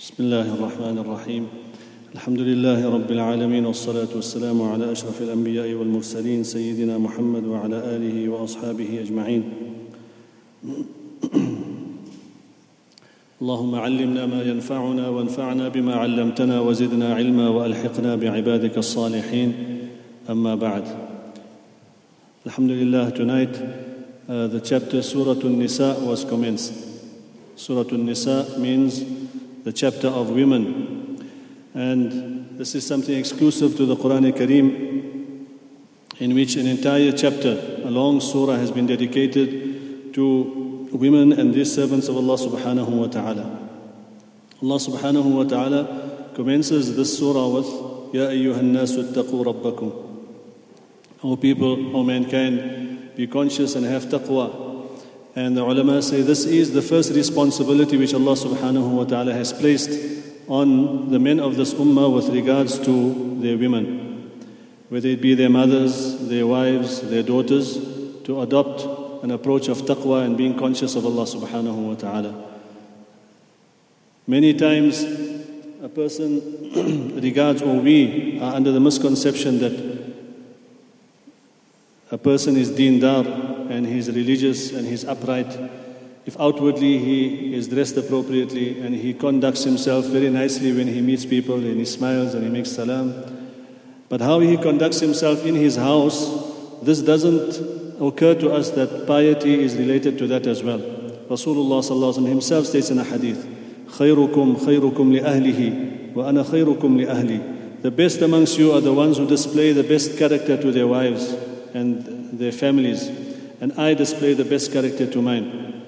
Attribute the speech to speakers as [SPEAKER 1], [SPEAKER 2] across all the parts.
[SPEAKER 1] بسم الله الرحمن الرحيم. الحمد لله رب العالمين والصلاة والسلام على أشرف الأنبياء والمرسلين سيدنا محمد وعلى آله وأصحابه أجمعين. اللهم علمنا ما ينفعنا وانفعنا بما علمتنا وزدنا علما وألحقنا بعبادك الصالحين. أما بعد. الحمد لله tonight uh, the chapter Surah An-Nisa was commenced. Surah An-Nisa means the chapter of women. And this is something exclusive to the Quran Kareem, in which an entire chapter, a long surah, has been dedicated to women and these servants of Allah subhanahu wa ta'ala. Allah subhanahu wa ta'ala commences this surah with Ya ayyuhan nasu attaqu rabbakum. O people, O mankind, be conscious and have taqwa. And the ulama say this is the first responsibility which Allah subhanahu wa ta'ala has placed on the men of this ummah with regards to their women. Whether it be their mothers, their wives, their daughters, to adopt an approach of taqwa and being conscious of Allah subhanahu wa ta'ala. Many times a person regards or we are under the misconception that a person is deendar and he's religious and he's upright, if outwardly he is dressed appropriately and he conducts himself very nicely when he meets people and he smiles and he makes salam, but how he conducts himself in his house, this doesn't occur to us that piety is related to that as well. Rasulullah himself states in a hadith, خيركم خيركم لأهله وأنا خيركم لأهلي. The best amongst you are the ones who display the best character to their wives and their families and I display the best character to mine.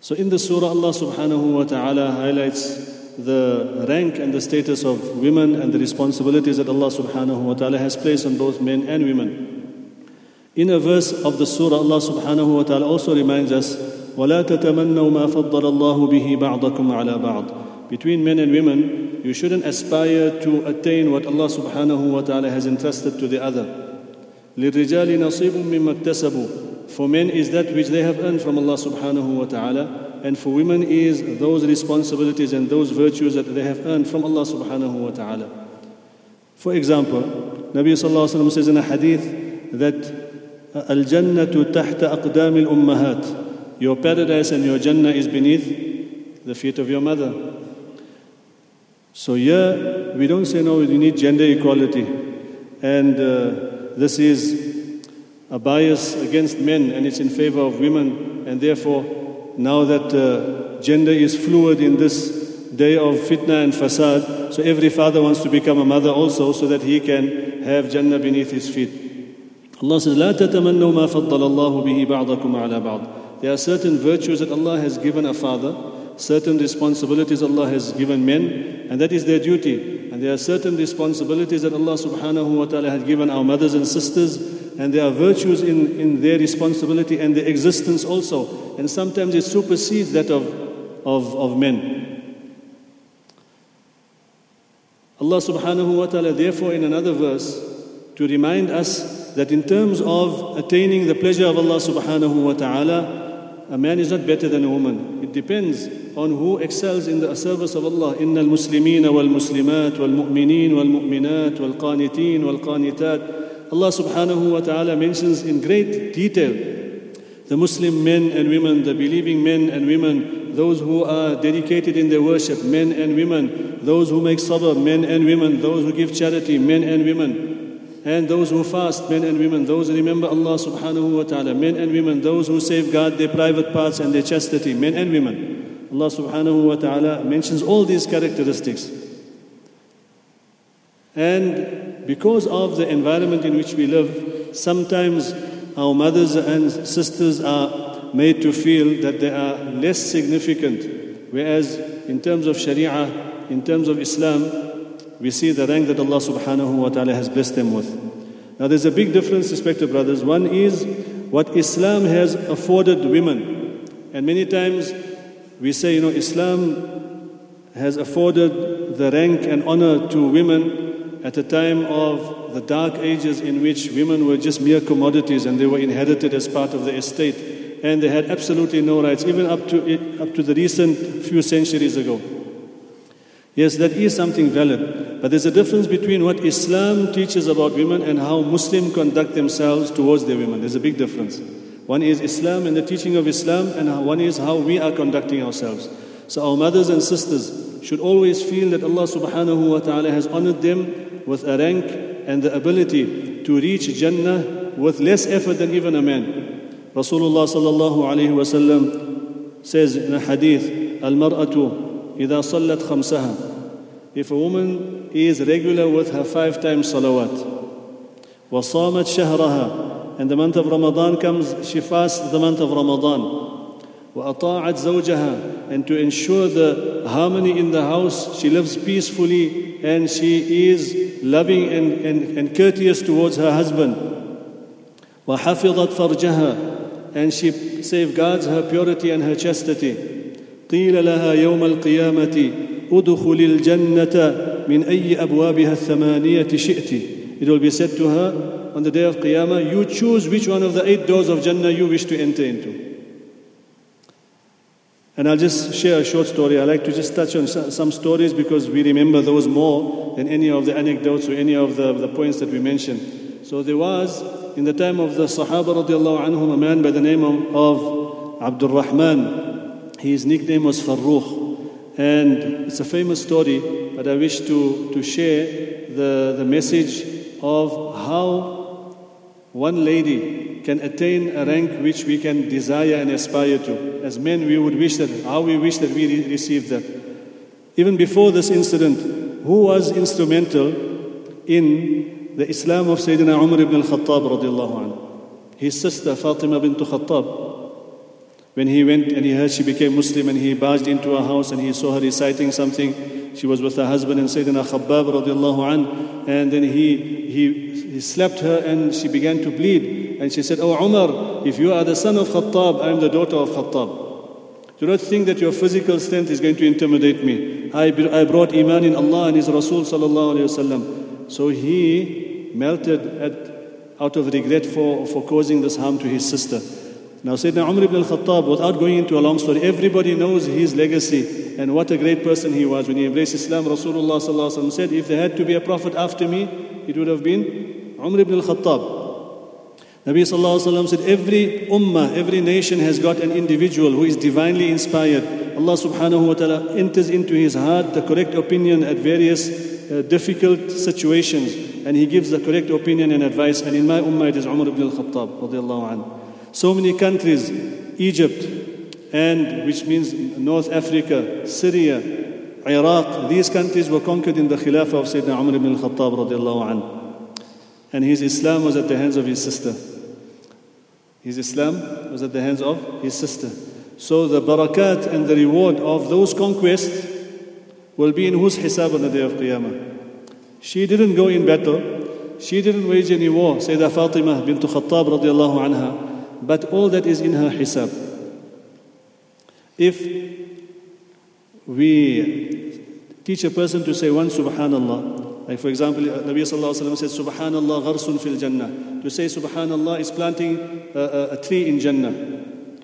[SPEAKER 1] So in the surah, Allah subhanahu wa ta'ala highlights the rank and the status of women and the responsibilities that Allah subhanahu wa ta'ala has placed on both men and women. In a verse of the surah, Allah subhanahu wa ta'ala also reminds us, وَلَا تَتَمَنَّوْا مَا فَضَّلَ اللَّهُ بِهِ بَعْضَكُمْ عَلَى بَعْضٍ Between men and women, you shouldn't aspire to attain what Allah subhanahu wa ta'ala has entrusted to the other. لِلرِّجَالِ نَصِيبٌ مِّمَّا اكْتَسَبُوا for men is that which they have earned from Allah subhanahu wa ta'ala and for women is those responsibilities and those virtues that they have earned from Allah subhanahu wa ta'ala. For example, Nabi sallallahu alayhi wa says in a hadith that Al-Jannatu tahta aqdam al-ummahat Your paradise and your Jannah is beneath the feet of your mother. So here we don't say no, you need gender equality. And uh, this is a bias against men and it's in favor of women, and therefore, now that uh, gender is fluid in this day of fitna and fasad, so every father wants to become a mother also so that he can have Jannah beneath his feet. Allah says, لا تتمنوا ما فضل الله به بعضكم على بعض. There are certain virtues that Allah has given a father, certain responsibilities Allah has given men, and that is their duty. And there are certain responsibilities that Allah subhanahu wa ta'ala has given our mothers and sisters, and there are virtues in, in their responsibility and their existence also. And sometimes it supersedes that of, of, of men. Allah subhanahu wa ta'ala, therefore, in another verse, to remind us that in terms of attaining the pleasure of Allah subhanahu wa ta'ala, a man is not better than a woman. It depends on who excels in the service of Allah. إن المسلمين والمسلمات والمؤمنين والمؤمنات والقانتين والقانتات. Allah subhanahu wa ta'ala mentions in great detail the Muslim men and women, the believing men and women, those who are dedicated in their worship, men and women, those who make sabr, men and women, those who give charity, men and women and those who fast, men and women, those who remember Allah subhanahu wa ta'ala, men and women, those who safeguard their private parts and their chastity, men and women. Allah subhanahu wa ta'ala mentions all these characteristics. And because of the environment in which we live, sometimes our mothers and sisters are made to feel that they are less significant, whereas in terms of Sharia, in terms of Islam, we see the rank that Allah subhanahu wa ta'ala has blessed them with. Now there's a big difference, respected brothers. One is what Islam has afforded women. And many times we say, you know, Islam has afforded the rank and honor to women at a time of the dark ages in which women were just mere commodities and they were inherited as part of the estate and they had absolutely no rights, even up to, up to the recent few centuries ago. Yes, that is something valid. But there's a difference between what Islam teaches about women and how Muslims conduct themselves towards their women. There's a big difference. One is Islam and the teaching of Islam, and one is how we are conducting ourselves. So our mothers and sisters should always feel that Allah subhanahu wa ta'ala has honored them with a rank and the ability to reach Jannah with less effort than even a man. Rasulullah sallallahu alayhi wa sallam says in a hadith, Al-mar'atu idha sallat khamsaha if a woman is regular with her five times salawat, وصامت شهرها and the month of Ramadan comes, she fasts the month of Ramadan. وأطاعت زوجها and to ensure the harmony in the house, she lives peacefully and she is loving and, and, and courteous towards her husband. وحفظت فرجها and she safeguards her purity and her chastity. قيل لها يوم القيامة ادخل الجنة من أي أبوابها الثمانية شئت It will be said to her on the day of Qiyamah, you choose which one of the eight doors of Jannah you wish to enter into. And I'll just share a short story. I like to just touch on some stories because we remember those more than any of the anecdotes or any of the, the points that we mentioned. So there was, in the time of the Sahaba radiallahu anhum, a man by the name of, of Abdul Rahman. His nickname was Farrukh. And it's a famous story, but I wish to, to share the, the message of how one lady can attain a rank which we can desire and aspire to. As men, we would wish that, how we wish that we re- received that. Even before this incident, who was instrumental in the Islam of Sayyidina Umar ibn al-Khattab radiallahu? His sister Fatima bint Khattab when he went and he heard she became Muslim and he barged into her house and he saw her reciting something, she was with her husband and Sayyidina Khabbab radiallahu an, and then he, he, he slapped her and she began to bleed. And she said, Oh Umar, if you are the son of Khattab, I am the daughter of Khattab. Do not think that your physical strength is going to intimidate me. I, I brought Iman in Allah and His Rasul sallallahu alayhi wasallam. So he melted at, out of regret for, for causing this harm to his sister. Now, Sayyidina Umar ibn al-Khattab, without going into a long story, everybody knows his legacy and what a great person he was. When he embraced Islam, Rasulullah said, if there had to be a prophet after me, it would have been Umar ibn al-Khattab. Nabi Sallallahu said, every ummah, every nation has got an individual who is divinely inspired. Allah subhanahu wa ta'ala enters into his heart the correct opinion at various uh, difficult situations and he gives the correct opinion and advice. And in my ummah, it is Umar ibn al-Khattab. So many countries, Egypt, and which means North Africa, Syria, Iraq, these countries were conquered in the Khilafah of Sayyidina Umar ibn al-Khattab radiallahu anhu. And his Islam was at the hands of his sister. His Islam was at the hands of his sister. So the barakat and the reward of those conquests will be in whose hisab on the day of Qiyamah. She didn't go in battle. She didn't wage any war. Sayyidah Fatima bint Khattab radiallahu anha but all that is in her hisab. If we teach a person to say one subhanallah, like for example, uh, Nabi Sallallahu said, Subhanallah gharsun fil Jannah. To say Subhanallah is planting a, a, a tree in Jannah.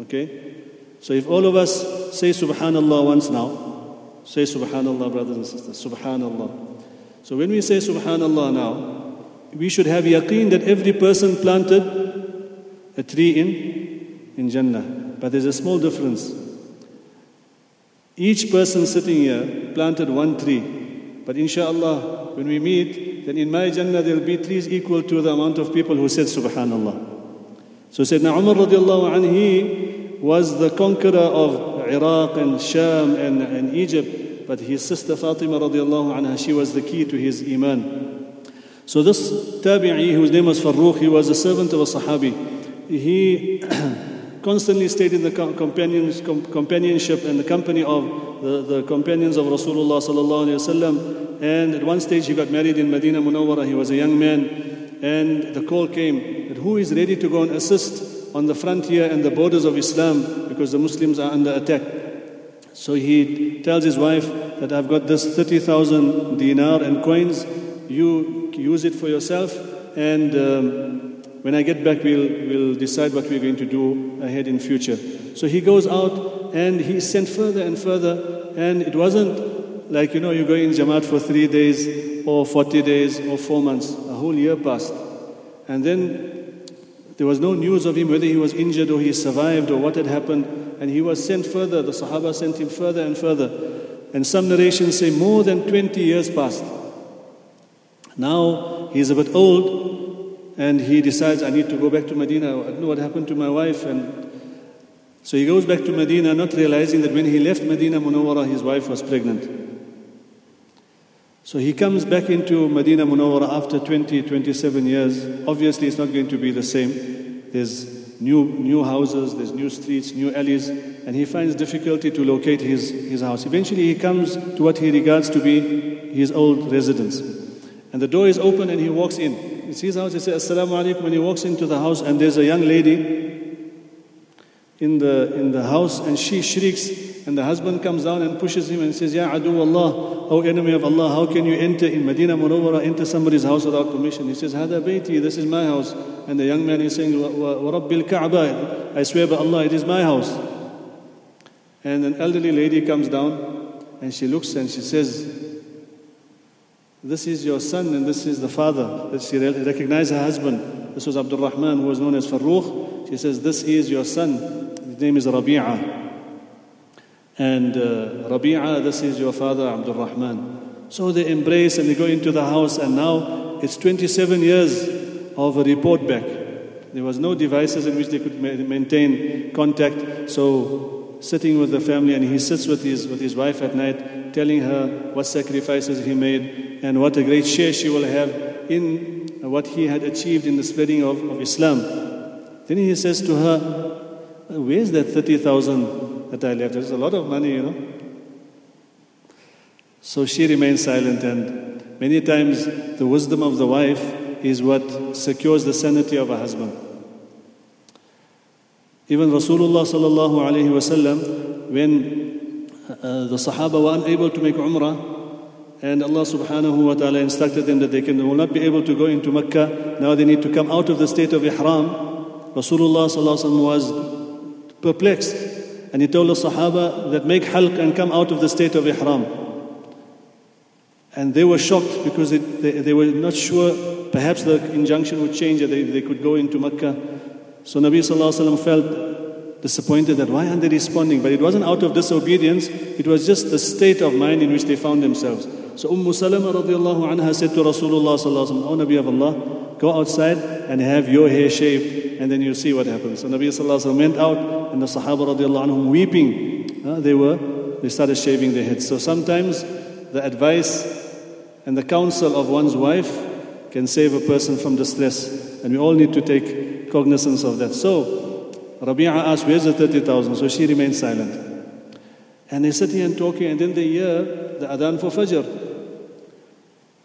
[SPEAKER 1] Okay? So if all of us say Subhanallah once now, say Subhanallah, brothers and sisters, Subhanallah. So when we say Subhanallah now, we should have yaqeen that every person planted a tree in, in Jannah. But there's a small difference. Each person sitting here planted one tree. But inshallah, when we meet, then in my Jannah there will be trees equal to the amount of people who said Subhanallah. So Sayyidina Umar radiallahu anhu, he was the conqueror of Iraq and Sham and, and Egypt. But his sister Fatima radiallahu anha, she was the key to his iman. So this tabi'i, whose name was Farrukh, he was a servant of a sahabi he constantly stayed in the companionship and the company of the, the companions of Rasulullah sallallahu alaihi wasallam. And at one stage he got married in Medina Munawwara. He was a young man, and the call came that who is ready to go and assist on the frontier and the borders of Islam because the Muslims are under attack. So he tells his wife that I've got this 30,000 dinar and coins. You use it for yourself and um, when I get back, we'll, we'll decide what we're going to do ahead in future. So he goes out and he sent further and further, and it wasn't like, you know, you go in Jamaat for three days or 40 days or four months. A whole year passed. And then there was no news of him, whether he was injured or he survived or what had happened. And he was sent further. The Sahaba sent him further and further. And some narrations say more than 20 years passed. Now he's a bit old and he decides, I need to go back to Medina. I don't know what happened to my wife. And so he goes back to Medina, not realizing that when he left Medina Munawwara, his wife was pregnant. So he comes back into Medina Munawwara after 20, 27 years. Obviously, it's not going to be the same. There's new, new houses, there's new streets, new alleys, and he finds difficulty to locate his, his house. Eventually, he comes to what he regards to be his old residence. And the door is open and he walks in. He sees house, he says, Assalamu alaikum. When he walks into the house, and there's a young lady in the, in the house, and she shrieks, and the husband comes down and pushes him and says, Ya adu Allah, O enemy of Allah, how can you enter in Medina Munawwara, enter somebody's house without permission? He says, Hada bayti, this is my house. And the young man is saying, Wa Rabbil Kaaba, I swear by Allah, it is my house. And an elderly lady comes down and she looks and she says, This is your son and this is the father. That she recognized her husband. This was Abdul Rahman, who was known as Farrukh. She says, This is your son. His name is Rabi'ah. And uh, Rabi'a, this is your father, Abdul Rahman. So they embrace and they go into the house, and now it's 27 years of a report back. There was no devices in which they could ma- maintain contact. So sitting with the family, and he sits with his with his wife at night, telling her what sacrifices he made and what a great share she will have in what he had achieved in the spreading of, of Islam. Then he says to her, "Where's that 30,000 that I left. There's a lot of money, you know. So she remains silent, and many times the wisdom of the wife is what secures the sanity of a husband. Even Rasulullah sallallahu alaihi wasallam, when uh, the Sahaba were unable to make Umrah, and Allah subhanahu wa ta'ala instructed them that they can, they will not be able to go into Mecca. Now they need to come out of the state of Ihram. Rasulullah was perplexed and he told the Sahaba that make halq and come out of the state of ihram. And they were shocked because it, they, they, were not sure, perhaps the injunction would change, that they, they could go into Mecca. So Nabi Sallallahu felt disappointed that why aren't they responding? But it wasn't out of disobedience, it was just the state of mind in which they found themselves. So Umm Salama radiallahu anha said to Rasulullah Sallallahu O Nabi of Allah, go outside and have your hair shaved and then you'll see what happens. So Nabi Sallallahu alaihi wa sallam went out and the Sahaba radiallahu anhum weeping, uh, they were, they started shaving their heads. So sometimes the advice and the counsel of one's wife can save a person from distress. And we all need to take cognizance of that. So Rabi'a asked, Where's the 30,000? So she remained silent. And they sit here and talking, and then they hear the adhan for Fajr.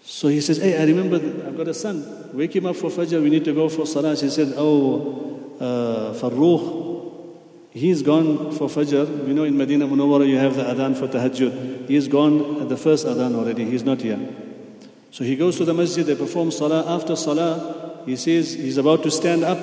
[SPEAKER 1] So he says, Hey, I remember I've got a son. Wake him up for Fajr, we need to go for Salah. She said, Oh, uh, He's gone for Fajr. You know, in Medina Munawwara, you have the adhan for Tahajjud. He's gone at the first adhan already. He's not here. So he goes to the masjid, they perform salah. After salah, he says he's about to stand up,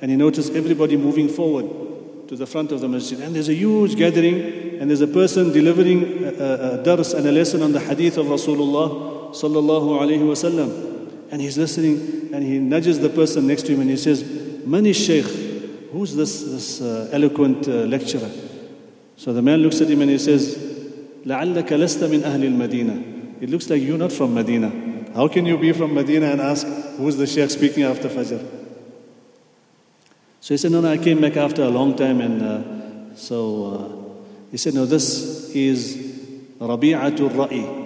[SPEAKER 1] and he notices everybody moving forward to the front of the masjid. And there's a huge gathering, and there's a person delivering a, a dars and a lesson on the hadith of Rasulullah sallallahu alaihi wasallam. And he's listening, and he nudges the person next to him, and he says, Mani Shaykh. Who's this, this uh, eloquent uh, lecturer? So the man looks at him and he says, لَعَلَّكَ لَسْتَ مِنْ أَهْلِ الْمَدِينَةِ It looks like you're not from Medina. How can you be from Medina and ask, who's the sheikh speaking after Fajr? So he said, no, no, I came back after a long time and uh, so uh, he said, no, this is Rabi'atul Ra'i.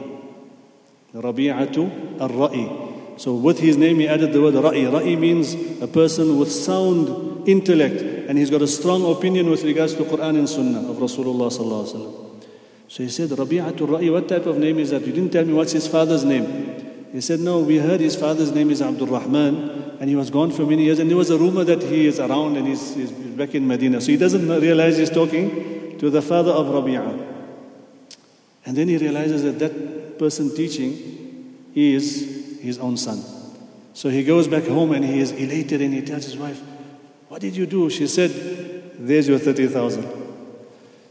[SPEAKER 1] Rabi'atu al-Ra'i. So with his name he added the word Ra'i. Ra'i means a person with sound intellect and he's got a strong opinion with regards to Quran and Sunnah of Rasulullah sallallahu alaihi wasallam. So he said, Rabi'atul Ra'i, what type of name is that? You didn't tell me what's his father's name. He said, no, we heard his father's name is Abdul Rahman and he was gone for many years and there was a rumor that he is around and he's, he's back in Medina. So he doesn't realize he's talking to the father of Rabi'a. And then he realizes that that person teaching is his own son. So he goes back home and he is elated and he tells his wife, what did you do? She said, There's your 30,000.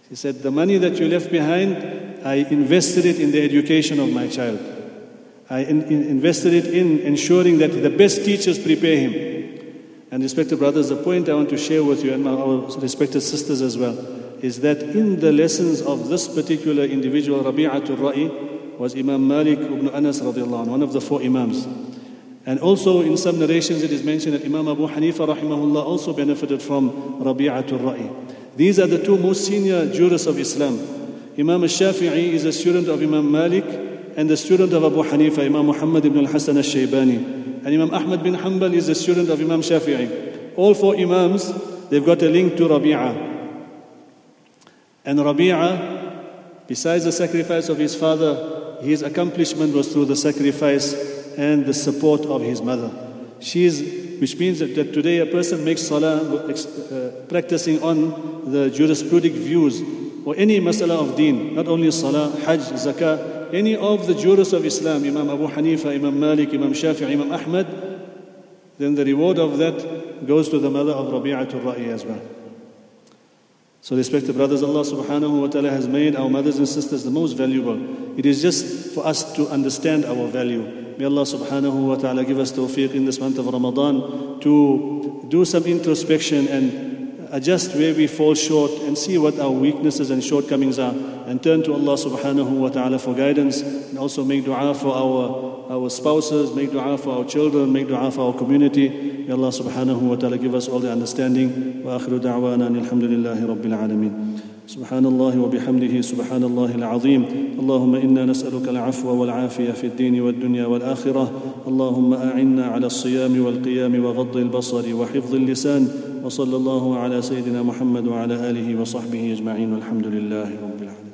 [SPEAKER 1] She said, The money that you left behind, I invested it in the education of my child. I in, in invested it in ensuring that the best teachers prepare him. And respected brothers, the point I want to share with you and my, our respected sisters as well is that in the lessons of this particular individual, Rabi'atul Ra'i, was Imam Malik ibn Anas radiallahu anh, one of the four Imams. And also in some narrations it is mentioned that Imam Abu Hanifa rahimahullah also benefited from Rabi'atul Ra'i. These are the two most senior jurists of Islam. Imam al-Shafi'i is a student of Imam Malik and the student of Abu Hanifa, Imam Muhammad ibn al-Hasan al-Shaybani. And Imam Ahmad bin Hanbal is a student of Imam Shafi'i. All four Imams, they've got a link to Rabi'ah. And Rabi'ah, besides the sacrifice of his father, his accomplishment was through the sacrifice and the support of his mother. She is, which means that, that today a person makes salah uh, practicing on the jurisprudic views or any masala of deen, not only salah, hajj, zakah, any of the jurists of Islam, Imam Abu Hanifa, Imam Malik, Imam Shafi'i, Imam Ahmad, then the reward of that goes to the mother of Rabi'atul Ra'i as well. So, respected brothers, Allah subhanahu wa ta'ala has made our mothers and sisters the most valuable. It is just for us to understand our value. May Allah subhanahu wa ta'ala give us tawfiq in this month of Ramadan to do some introspection and adjust where we fall short and see what our weaknesses and shortcomings are and turn to Allah subhanahu wa ta'ala for guidance and also make dua for our, our spouses, make dua for our children, make dua for our community. May Allah subhanahu wa ta'ala give us all the understanding. وآخر دعوانا أن الحمد لله رب العالمين. سبحان الله وبحمده سبحان الله العظيم اللهم انا نسالك العفو والعافيه في الدين والدنيا والاخره اللهم اعنا على الصيام والقيام وغض البصر وحفظ اللسان وصلى الله على سيدنا محمد وعلى آله وصحبه أجمعين والحمد لله رب العالمين.